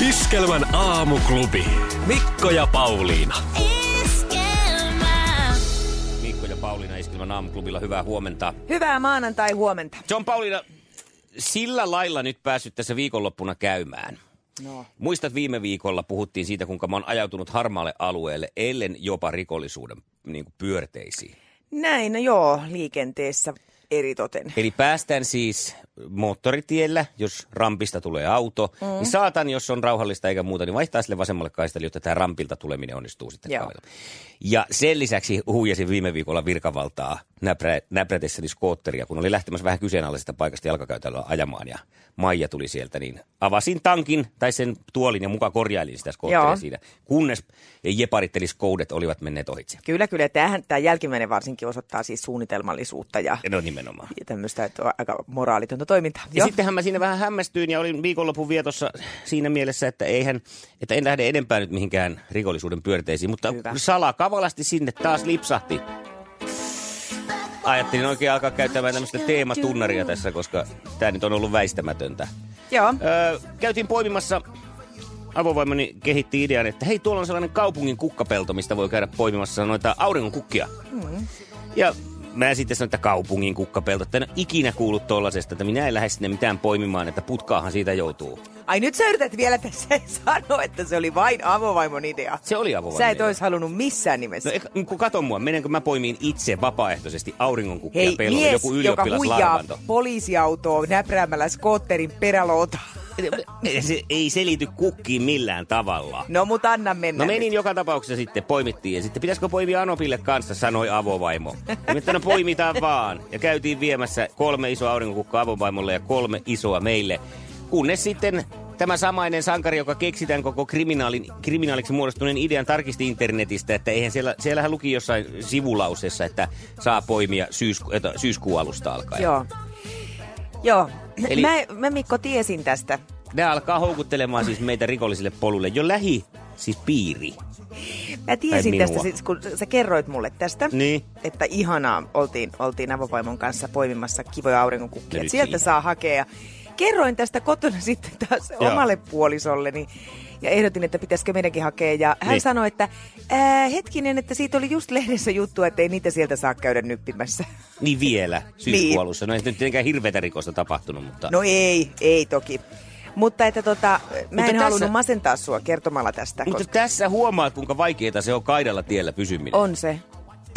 Iskelmän aamuklubi. Mikko ja Pauliina. Mikko ja Pauliina Iskelmän aamuklubilla, hyvää huomenta. Hyvää maanantai huomenta. John Pauliina, sillä lailla nyt päässyt tässä viikonloppuna käymään. No. Muistat viime viikolla puhuttiin siitä, kuinka mä oon ajautunut harmaalle alueelle, ellen jopa rikollisuuden niin kuin pyörteisiin. Näin, no joo, liikenteessä eritoten. Eli päästään siis moottoritiellä, jos rampista tulee auto, mm. niin saatan, jos on rauhallista eikä muuta, niin vaihtaa sille vasemmalle kaistalle, jotta tämä rampilta tuleminen onnistuu sitten Joo. kaverilla. Ja sen lisäksi huijasin viime viikolla virkavaltaa näprä, näprätessäni skootteria, kun oli lähtemässä vähän kyseenalaisesta paikasta jalkakäytävällä ajamaan ja Maija tuli sieltä, niin avasin tankin tai sen tuolin ja muka korjailin sitä skootteria Joo. siinä, kunnes jeparit skoudet olivat menneet ohitse. Kyllä, kyllä. Tämähän, tämä jälkimmäinen varsinkin osoittaa siis suunnitelmallisuutta ja, No nimenomaan. Ja tämmöistä että on aika moraalitonta toimintaa. Ja Joo. sittenhän mä siinä vähän hämmästyin ja olin viikonlopun vietossa siinä mielessä, että eihän, että en lähde edempää nyt mihinkään rikollisuuden pyörteisiin, mutta Hyvä. sala kavalasti sinne taas lipsahti. Ajattelin oikein alkaa käyttämään tämmöistä teematunnaria tässä, koska tämä nyt on ollut väistämätöntä. Joo. Öö, käytiin poimimassa, avovoimani kehitti idean, että hei tuolla on sellainen kaupungin kukkapelto, mistä voi käydä poimimassa noita auringonkukkia. Mm. Ja mä sitten sanoin, että kaupungin kukkapelto, että en ole ikinä kuullut tollasesta, että minä en lähde sinne mitään poimimaan, että putkaahan siitä joutuu. Ai nyt sä yrität vielä tässä sanoa, että se oli vain avovaimon idea. Se oli avovaimon Sä et idea. olisi halunnut missään nimessä. No eka- kun kato mua, menenkö mä poimiin itse vapaaehtoisesti auringonkukkia Hei, pellolle, mies, joku joka huijaa poliisiautoa näpräämällä skootterin peräloota. Se ei selity kukkiin millään tavalla. No mut anna mennä No menin nyt. joka tapauksessa sitten, poimittiin. Ja sitten pitäisikö poimia Anopille kanssa, sanoi avovaimo. Nyt no poimitaan vaan. Ja käytiin viemässä kolme isoa aurinkokukkaa avovaimolle ja kolme isoa meille. Kunnes sitten tämä samainen sankari, joka keksi tämän koko kriminaalin, kriminaaliksi muodostuneen idean, tarkisti internetistä, että eihän siellä, siellähän luki jossain sivulauseessa, että saa poimia syysku, että syyskuun alusta alkaen. Joo. Joo. Eli-. Mä, mä Mikko tiesin tästä. Nämä alkaa houkuttelemaan siis meitä rikollisille polulle. Jo lähi, siis piiri. Mä tiesin tästä, siis, kun sä kerroit mulle tästä, Niin. että ihanaa oltiin, oltiin avovaimon kanssa poimimassa kivoja aurinkokukkia. Sieltä siinä. saa hakea. Kerroin tästä kotona sitten taas Joo. omalle puolisolleni ja ehdotin, että pitäisikö meidänkin hakea. Ja hän Niin. sanoi, että ää, hetkinen, että siitä oli just lehdessä juttu, että ei niitä sieltä saa käydä nyppimässä. Niin vielä syyskuun Niin. alussa. No ei nyt tietenkään hirveätä rikosta tapahtunut, mutta... No ei, ei toki. Mutta että tota, mä Mutta en tässä- halunnut masentaa sua kertomalla tästä, Mutta koska tässä huomaat, kuinka vaikeaa se on kaidalla tiellä pysyminen. on se.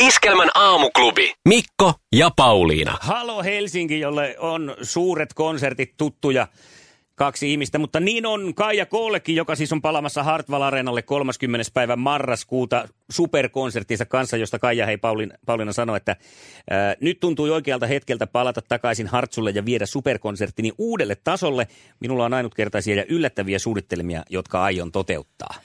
Iskelmän aamuklubi. Mikko ja Pauliina. Halo Helsinki, jolle on suuret konsertit tuttuja kaksi ihmistä, mutta niin on Kaija Koollekin, joka siis on palamassa Hartwall Areenalle 30. päivä marraskuuta superkonserttinsa kanssa, josta Kaija hei Paulin, Pauliina sanoi, että ää, nyt tuntui oikealta hetkeltä palata takaisin Hartsulle ja viedä superkonserttini uudelle tasolle. Minulla on ainutkertaisia ja yllättäviä suunnitelmia, jotka aion toteuttaa.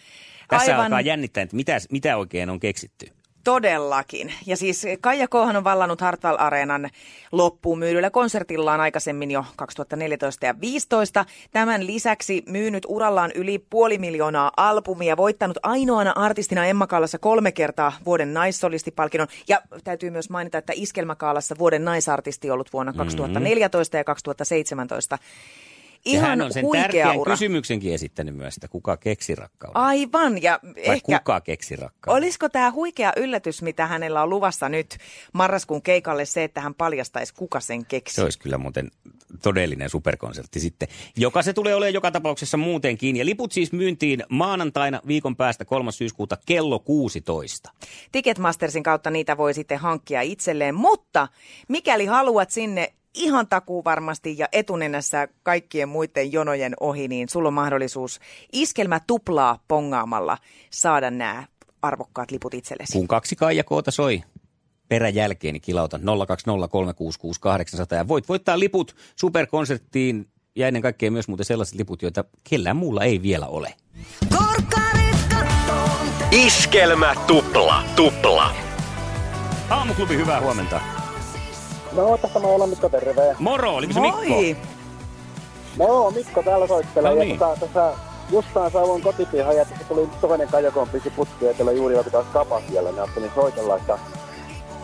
Tässä Aivan. alkaa jännittää, että mitä, mitä oikein on keksitty. Todellakin. Ja siis Kaija Koohan on vallannut Hartwall Areenan loppuun myydyllä konsertillaan aikaisemmin jo 2014 ja 2015. Tämän lisäksi myynyt urallaan yli puoli miljoonaa albumia, voittanut ainoana artistina Emma Kaalassa kolme kertaa vuoden naissolistipalkinnon. Ja täytyy myös mainita, että Iskelmäkaalassa vuoden naisartisti ollut vuonna 2014 ja 2017. Ja Ihan hän on sen tärkeän ura. kysymyksenkin esittänyt myös, että kuka keksi rakkauden. Aivan, ja Vai ehkä... kuka keksi rakkauden? Olisiko tämä huikea yllätys, mitä hänellä on luvassa nyt marraskuun keikalle, se, että hän paljastaisi, kuka sen keksi? Se olisi kyllä muuten todellinen superkonsertti sitten, joka se tulee olemaan joka tapauksessa muutenkin. Ja liput siis myyntiin maanantaina viikon päästä 3. syyskuuta kello 16. Ticketmastersin kautta niitä voi sitten hankkia itselleen, mutta mikäli haluat sinne ihan takuu varmasti ja etunenässä kaikkien muiden jonojen ohi, niin sulla on mahdollisuus iskelmä tuplaa pongaamalla saada nämä arvokkaat liput itsellesi. Kun kaksi kaijakoota soi peräjälkeen, niin kilauta 020366800 ja voit voittaa liput superkonserttiin ja ennen kaikkea myös muuten sellaiset liput, joita kellään muulla ei vielä ole. Iskelmä tupla tupla. Aamuklubi, hyvää huomenta. No, tässä mä olen Mikko, terve. Moro, oliko se Mikko? Moi! No, Mikko täällä soittelee. No niin. Ja tota, tässä justaan saavuin kotipihan ja tässä tuli tuli kajakon pisi putki ja teillä juuri taas kapa siellä. Niin ajattelin soitella, että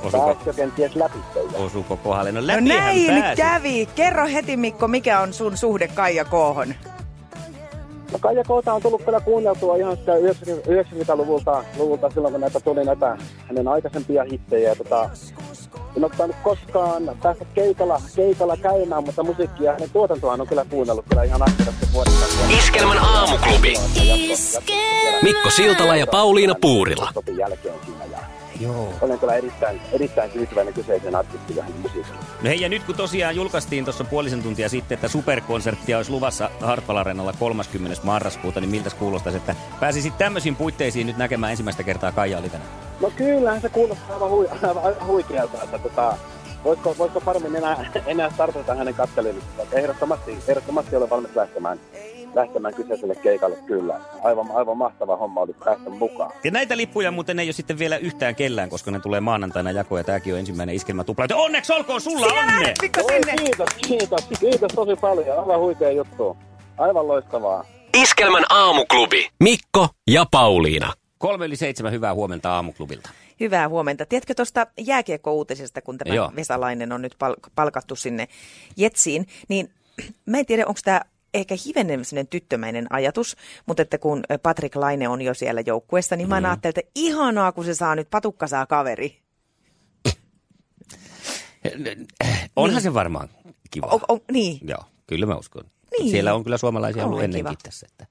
Osuko, pääsikö kenties läpi teille. osuko kohdalle? No No näin pääsi. kävi. Kerro heti Mikko, mikä on sun suhde Kaija Koohon? No Kajakoota on tullut kyllä kuunneltua ihan sitä 90 90-luvulta luvulta silloin, kun näitä tuli näitä hänen aikaisempia hittejä. Ja tota, en ole tainnut koskaan päästä keikalla, keikalla käymään, mutta musiikkia ja hänen tuotantoaan on kyllä kuunnellut kyllä ihan ahkerasti vuodesta. Iskelmän aamuklubi. Mikko Siltala ja Pauliina Puurila. Jälkeen siinä ja Joo. olen kyllä erittäin, erittäin tyytyväinen kyseisen artistin ja hänen musiikkiin. No hei, ja nyt kun tosiaan julkaistiin tuossa puolisen tuntia sitten, että superkonserttia olisi luvassa Hartwall Arenalla 30. marraskuuta, niin miltä kuulostaisi, että pääsisit tämmöisiin puitteisiin nyt näkemään ensimmäistä kertaa Kaija Olivena? No kyllähän se kuulostaa aivan, hui, aivan, huikealta, että tota, voisiko, voisiko paremmin enää, enää startata hänen katselemistaan. Ehdottomasti, ehdottomasti olen valmis lähtemään, lähtemään kyseiselle keikalle kyllä. Aivan, aivan mahtava homma oli päästä mukaan. Ja näitä lippuja muuten ei ole sitten vielä yhtään kellään, koska ne tulee maanantaina jakoon ja tämäkin on ensimmäinen iskelmä tupla. Onneksi olkoon sulla Sinä onne! Oi, kiitos, kiitos, kiitos tosi paljon. Aivan huikea juttu. Aivan loistavaa. Iskelmän aamuklubi. Mikko ja Pauliina. Kolme yli seitsemän hyvää huomenta aamuklubilta. Hyvää huomenta. Tiedätkö tuosta jääkiekko-uutisesta, kun tämä Joo. Vesalainen on nyt pal- palkattu sinne Jetsiin, niin mä en tiedä, onko tämä ehkä hivenen tyttömäinen ajatus, mutta että kun Patrick Laine on jo siellä joukkueessa, niin mä mm. ajattelin, että ihanaa, kun se saa nyt, patukka saa kaveri. Onhan se varmaan kiva. O, o, niin. Joo, kyllä mä uskon. Niin. Siellä on kyllä suomalaisia ollut On ennenkin kiva. tässä, että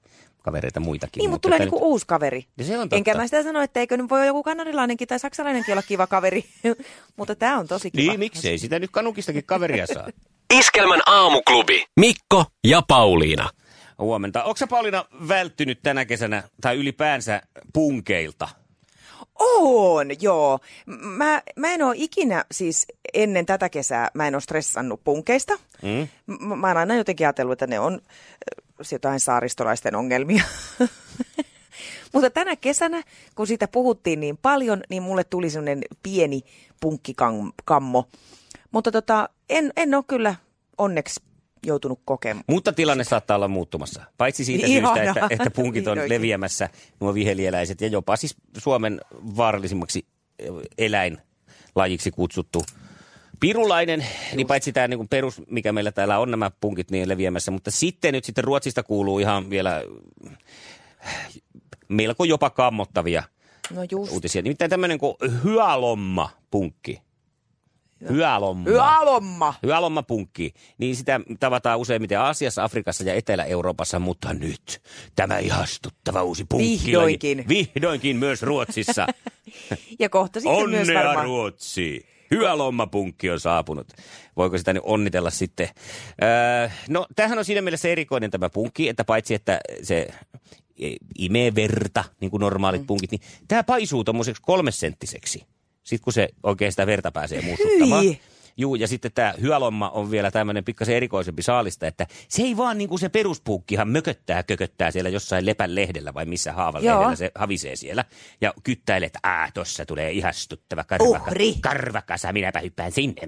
kavereita muitakin. Niin, mutta tulee niinku nyt- uusi kaveri. Ja se on totta. Enkä mä sitä sano, että eikö nyt voi joku kanadilainenkin tai saksalainenkin olla kiva kaveri, mutta tämä on tosi kiva. Niin, miksei sitä nyt kanukistakin kaveria saa. Iskelmän aamuklubi. Mikko ja Pauliina. Huomenta. Onko Pauliina välttynyt tänä kesänä tai ylipäänsä punkeilta? On, joo. Mä, mä en ole ikinä, siis ennen tätä kesää, mä en ole stressannut punkeista. Mm? M- mä oon aina jotenkin ajatellut, että ne on jotain saaristolaisten ongelmia. Mutta tänä kesänä, kun siitä puhuttiin niin paljon, niin mulle tuli semmoinen pieni punkkikammo. Mutta tota, en, en ole kyllä onneksi joutunut kokemaan. Mutta tilanne saattaa olla muuttumassa. Paitsi siitä Ihanaa. syystä, että, että punkit on Vihdoinkin. leviämässä, nuo viheliäläiset, ja jopa siis Suomen vaarallisimmaksi eläinlajiksi kutsuttu pirulainen, niin paitsi tämä niin perus, mikä meillä täällä on nämä punkit niin leviämässä, mutta sitten nyt sitten Ruotsista kuuluu ihan vielä melko jopa kammottavia No just. uutisia. Nimittäin tämmöinen kuin hyalomma-punkki. Hyalomma. Hyalomma! Hyalommapunkki, niin sitä tavataan useimmiten Aasiassa, Afrikassa ja Etelä-Euroopassa, mutta nyt tämä ihastuttava uusi punkki. Vihdoinkin. Vihdoinkin myös Ruotsissa. Ja kohta sitten myös Onnea varmaan... Ruotsi! Hyalommapunkki on saapunut. Voiko sitä nyt onnitella sitten? Öö, no, tämähän on siinä mielessä erikoinen tämä punkki, että paitsi että se imee verta, niin kuin normaalit mm. punkit, niin tämä paisuu tuommoiseksi kolmesenttiseksi. Sitten kun se oikein sitä verta pääsee mussuttamaan. Hyi. Juu, ja sitten tämä hyalomma on vielä tämmöinen pikkasen erikoisempi saalista, että se ei vaan niin kuin se peruspuukkihan mököttää, kököttää siellä jossain lepän lehdellä vai missä haavan lehdellä se havisee siellä. Ja kyttäilee, että ää, tossa tulee ihastuttava karvaka, Uhri. karvakasa, minäpä hyppään sinne.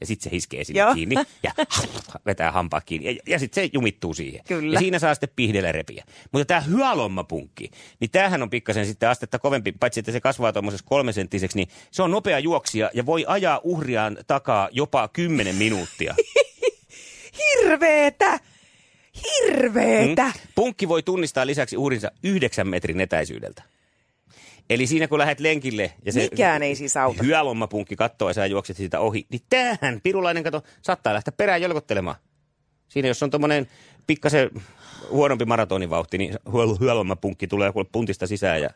Ja sitten se hiskee sinne Joo. kiinni ja vetää hampaa kiinni. Ja, ja sitten se jumittuu siihen. Kyllä. Ja siinä saa sitten pihdellä repiä. Mutta tämä hyalommapunkki, niin tämähän on pikkasen sitten astetta kovempi, paitsi että se kasvaa tuommoisessa kolmesenttiseksi, niin se on nopea juoksija ja voi ajaa uhriaan takaa jopa 10 minuuttia. Hirveetä! Hirveetä! Mm. Punkki voi tunnistaa lisäksi uhrinsa yhdeksän metrin etäisyydeltä. Eli siinä kun lähdet lenkille ja se Mikään ei siis auta. hyalommapunkki kattoo ja sä juokset siitä ohi, niin tähän pirulainen kato saattaa lähteä perään jolkottelemaan. Siinä jos on tommonen pikkasen huonompi maratonivauhti, niin hyalommapunkki tulee puntista sisään ja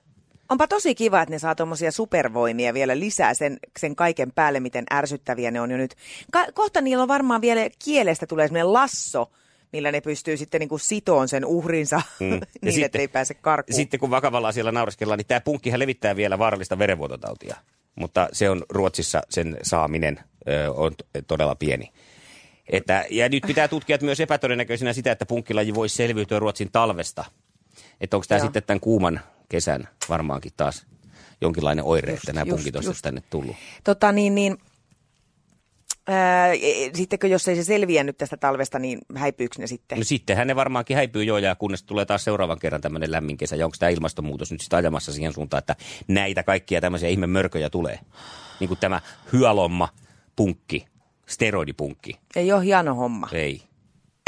Onpa tosi kiva, että ne saa tuommoisia supervoimia vielä lisää sen, sen kaiken päälle, miten ärsyttäviä ne on jo nyt. Ka- kohta niillä on varmaan vielä kielestä tulee semmoinen lasso, millä ne pystyy sitten niinku sitoon sen uhrinsa mm. Ja niin, sitten, että ei pääse karkuun. Sitten kun vakavalla asialla naureskellaan, niin tämä punkkihan levittää vielä vaarallista verenvuototautia. Mutta se on Ruotsissa sen saaminen ö, on todella pieni. Että, ja nyt pitää tutkia myös epätodennäköisenä sitä, että punkkilaji voisi selviytyä Ruotsin talvesta. Että onko tämä Joo. sitten tämän kuuman, kesän varmaankin taas jonkinlainen oire, Just, että nämä just, punkit olisi just. tänne tullut. Tota niin, niin ää, e- sittenkö jos ei se selviä nyt tästä talvesta, niin häipyykö ne sitten? No sittenhän ne varmaankin häipyy jo ja kunnes tulee taas seuraavan kerran tämmöinen lämmin kesä. Ja onko tämä ilmastonmuutos nyt sitten ajamassa siihen suuntaan, että näitä kaikkia tämmöisiä ihme mörköjä tulee? Niin kuin tämä hyalomma punkki, steroidipunkki. Ei ole hieno homma. Ei.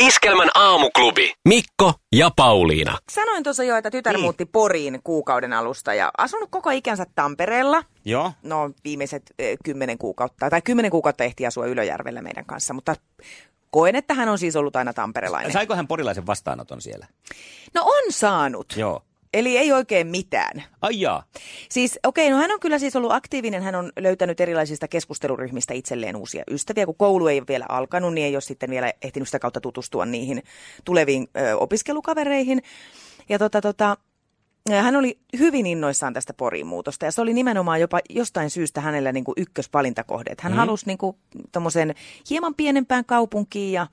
Iskelmän aamuklubi. Mikko ja Pauliina. Sanoin tuossa jo, että tytär Niin. muutti Poriin kuukauden alusta ja asunut koko ikänsä Tampereella. Joo. No viimeiset eh, kymmenen kuukautta, tai kymmenen kuukautta ehti asua Ylöjärvellä meidän kanssa, mutta koen, että hän on siis ollut aina tamperelainen. Saiko hän porilaisen vastaanoton siellä? No on saanut. Joo. Eli ei oikein mitään. Ai jaa. Siis okei, no hän on kyllä siis ollut aktiivinen, hän on löytänyt erilaisista keskusteluryhmistä itselleen uusia ystäviä. Kun koulu ei ole vielä alkanut, niin ei ole sitten vielä ehtinyt sitä kautta tutustua niihin tuleviin ö, opiskelukavereihin. Ja tota, tota, hän oli hyvin innoissaan tästä Poriin muutosta ja se oli nimenomaan jopa jostain syystä hänellä niin kuin ykkösvalintakohde. Hän mm. halusi niin kuin tommosen hieman pienempään kaupunkiin ja,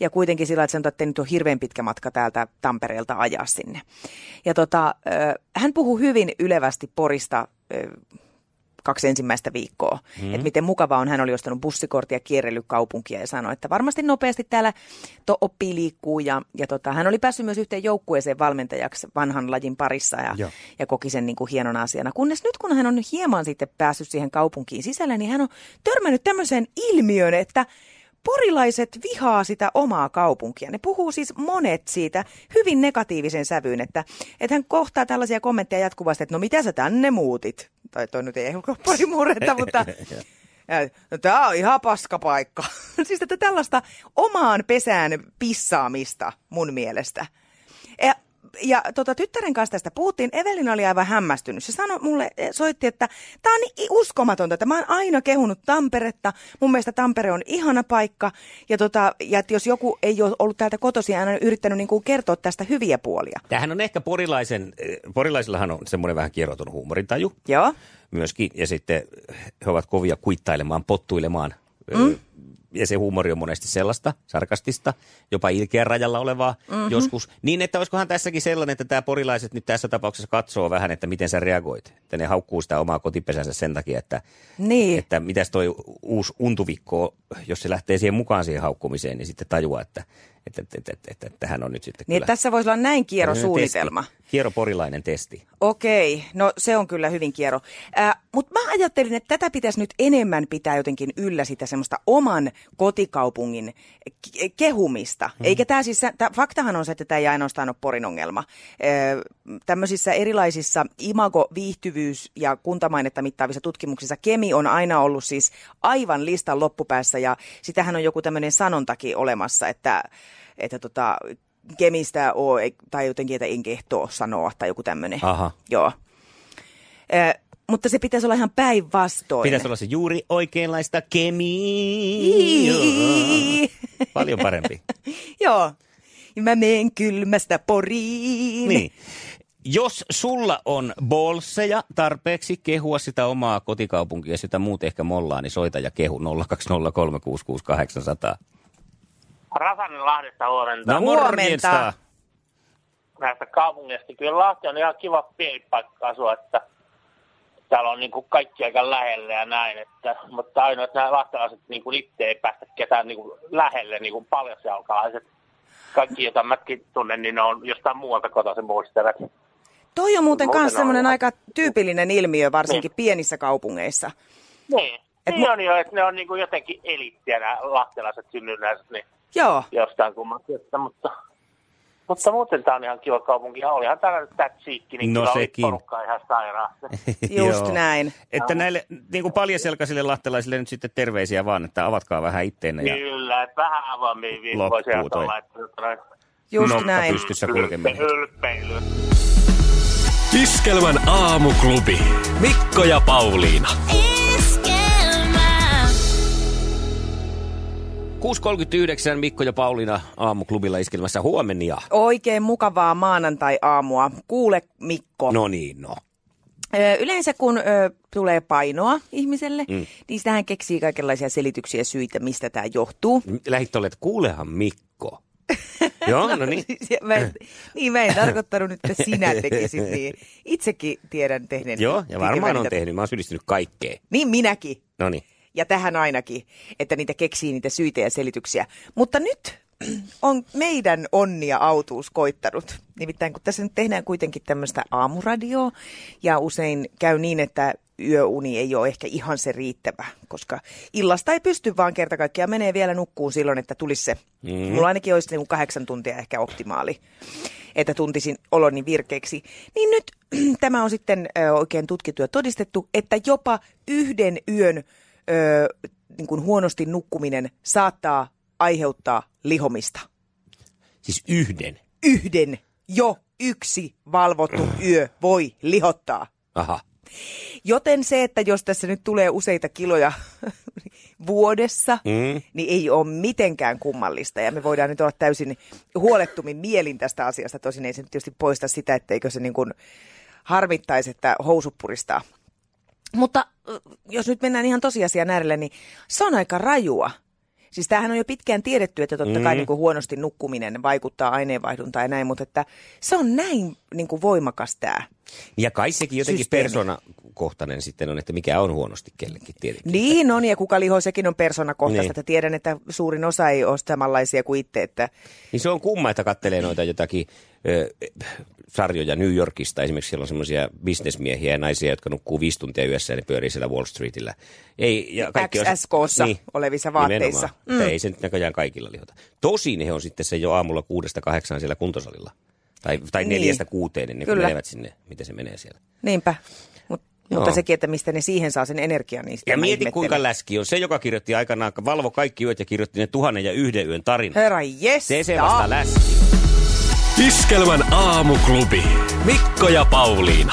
ja kuitenkin sillä, että sanotaan, että nyt on hirveän pitkä matka täältä Tampereelta ajaa sinne. Ja tota, hän puhuu hyvin ylevästi Porista kaksi ensimmäistä viikkoa. Mm. Että miten mukavaa on, hän oli ostanut bussikorttia, kierrellyt kaupunkia ja sanoi, että varmasti nopeasti täällä to oppii liikkuu. Ja, ja tota, hän oli päässyt myös yhteen joukkueeseen valmentajaksi vanhan lajin parissa ja, Joo. ja koki sen niin kuin hienon asiana. Kunnes nyt kun hän on hieman sitten päässyt siihen kaupunkiin sisälle, niin hän on törmännyt tämmöiseen ilmiöön, että porilaiset vihaa sitä omaa kaupunkia. Ne puhuu siis monet siitä hyvin negatiivisen sävyyn, että, että hän kohtaa tällaisia kommentteja jatkuvasti, että no mitä sä tänne muutit? Tai toi nyt ei ole pari murretta, mutta no, tämä on ihan paskapaikka. siis että tällaista omaan pesään pissaamista mun mielestä. Ja tota, tyttären kanssa tästä puhuttiin. Evelina oli aivan hämmästynyt. Se sanoi mulle, soitti, että tämä on niin uskomatonta, että mä oon aina kehunut Tamperetta. Mun mielestä Tampere on ihana paikka. Ja, tota, ja että jos joku ei ole ollut täältä kotoisin, aina yrittänyt niin kuin kertoa tästä hyviä puolia. Tämähän on ehkä porilaisen, eh, porilaisillahan on semmoinen vähän kierrotunut huumorintaju Joo. myöskin. Ja sitten he ovat kovia kuittailemaan, pottuilemaan. Mm. Ja se huumori on monesti sellaista, sarkastista, jopa ilkeän rajalla olevaa mm-hmm. joskus. Niin, että olisikohan tässäkin sellainen, että tämä porilaiset nyt tässä tapauksessa katsoo vähän, että miten sä reagoit. Että ne haukkuu sitä omaa kotipesänsä sen takia, että, Niin. että mitäs toi uusi untuvikko, jos se lähtee siihen mukaan siihen haukkumiseen, niin sitten tajuaa, että, että, että, että, että, että hän on nyt sitten Niin, että tässä voisi olla näin kiero Tämmöinen suunnitelma. Testi. Kiero porilainen testi. Okei, no se on kyllä hyvin kiero. Äh, Mutta mä ajattelin, että tätä pitäisi nyt enemmän pitää jotenkin yllä sitä semmoista oman kotikaupungin ke- kehumista. Hmm. Eikä tämä siis, tää, faktahan on se, että tämä ei ainoastaan ole Porin ongelma. Äh, tämmöisissä erilaisissa imago, viihtyvyys ja kuntamainetta mittaavissa tutkimuksissa Kemi on aina ollut siis aivan listan loppupäässä ja sitähän on joku tämmöinen sanontakin olemassa, että, että tota, Kemistä oo, tai jotenkin, että en kehtoo sanoa tai joku tämmöinen. Aha. Joo. Ö, mutta se pitäisi olla ihan päinvastoin. Pitäisi olla se juuri oikeanlaista kemiaa. Paljon parempi. Joo. Mä menen kylmästä poriin. Niin. Jos sulla on bolseja tarpeeksi kehua sitä omaa kotikaupunkia, sitä muut ehkä mollaa, niin soita ja kehu 020366800. Rasanen Lahdesta huomenta. No Huomenta. morjesta. Näistä kaupungeista. Kyllä Lahti on ihan kiva pieni paikka asua, että täällä on niin kuin kaikki aika lähellä ja näin. Että, mutta ainoa, että nämä lahtelaiset niin kuin itse ei päästä ketään niin kuin lähelle, niin kuin paljasjalkalaiset. Kaikki, joita mäkin tunnen, niin ne on jostain muualta kotoisin muistavat. Toi on muuten Muuten myös on semmoinen aika tyypillinen ilmiö, varsinkin Niin. pienissä kaupungeissa. Niin. Et niin mu- on jo, että ne on niin kuin jotenkin eliittiä nämä lahtelaiset synnynnäiset, niin Joo. jostain kumman syystä, mutta, mutta muuten tämä on ihan kiva kaupunki. Ja olihan täällä nyt tätsiikki, niin No kyllä sekin. oli porukkaa ihan sairaasti. Just Joo. näin. Että näille niin kuin paljaselkaisille lahtelaisille nyt sitten terveisiä vaan, että avatkaa vähän itteenne ja Kyllä, että vähän avammin että jotain Just nokka näin. pystyssä kulkeminen. Ylpeily. Iskelmän aamuklubi. Mikko ja Pauliina. Iskelmää. 6.39 Mikko ja Pauliina aamuklubilla iskelmässä huomenna. Oikein mukavaa maanantai-aamua. Kuule Mikko. No niin, no. Ö, Yleensä kun ö, tulee painoa ihmiselle, mm. niin sitähän keksii kaikenlaisia selityksiä syitä, mistä tämä johtuu. Lähit olet, kuulehan Mikko, Joo, no niin. mä en, niin, mä en tarkoittanut nyt, että sinä tekisit niin. Itsekin tiedän tehneen. Joo, ja varmaan on tehnyt. Mä oon syyllistynyt kaikkeen. Niin minäkin. No niin. Ja tähän ainakin, että niitä keksii niitä syitä ja selityksiä. Mutta nyt on meidän onnia autuus koittanut. Nimittäin kun tässä nyt tehdään kuitenkin tämmöistä aamuradioa ja usein käy niin, että yöuni ei ole ehkä ihan se riittävä, koska illasta ei pysty vaan kerta kaikkiaan menee vielä nukkuun silloin, että tulisi se. Mm. Mulla ainakin olisi niin kahdeksan tuntia ehkä optimaali, että tuntisin oloni virkeiksi. Niin nyt tämä on sitten oikein tutkittu ja todistettu, että jopa yhden yön ö, niin kuin huonosti nukkuminen saattaa aiheuttaa lihomista. Siis yhden? Yhden. Jo yksi valvottu yö voi lihottaa. Aha. Joten se, että jos tässä nyt tulee useita kiloja vuodessa, mm. niin ei ole mitenkään kummallista. Ja me voidaan nyt olla täysin huolettumin mielin tästä asiasta. Tosin ei se nyt tietysti poista sitä, etteikö se niin kuin harmittaisi, että housut puristaa. Mutta jos nyt mennään ihan tosiasian äärelle, niin se on aika rajua. Siis tämähän on jo pitkään tiedetty, että totta kai mm. niin kuin huonosti nukkuminen vaikuttaa aineenvaihduntaan ja näin, mutta että se on näin niin kuin voimakas tämä. Ja kai sekin jotenkin persoonakohtainen sitten on, että mikä on huonosti kellekin tietenkin. Niin on, ja kuka liho, sekin on persoonakohtaista. Niin. Että tiedän, että suurin osa ei ole samanlaisia kuin itse. Että... Niin se on kumma, että kattelee noita jotakin ö, sarjoja New Yorkista. Esimerkiksi siellä on semmoisia bisnesmiehiä ja naisia, jotka nukkuu viisi tuntia yössä ja ne pyörii siellä Wall Streetillä. Ei, ja kaikki XSKssa niin, olevissa vaatteissa. Mm. Ei se nyt näköjään kaikilla lihota. Tosin he on sitten se jo aamulla kuudesta kahdeksaan siellä kuntosalilla. Tai, tai niin. neljästä kuuteen, niin kun menevät sinne, miten se menee siellä. Niinpä. Mut, mutta sekin, että mistä ne siihen saa sen energian, niin Ja mieti kuinka läski on. Se, joka kirjoitti aikanaan, valvo kaikki yöt ja kirjoitti ne tuhannen ja yhden yön tarinan. Herra jes. Se se vasta läski. Iskelmän aamuklubi. Mikko ja Pauliina.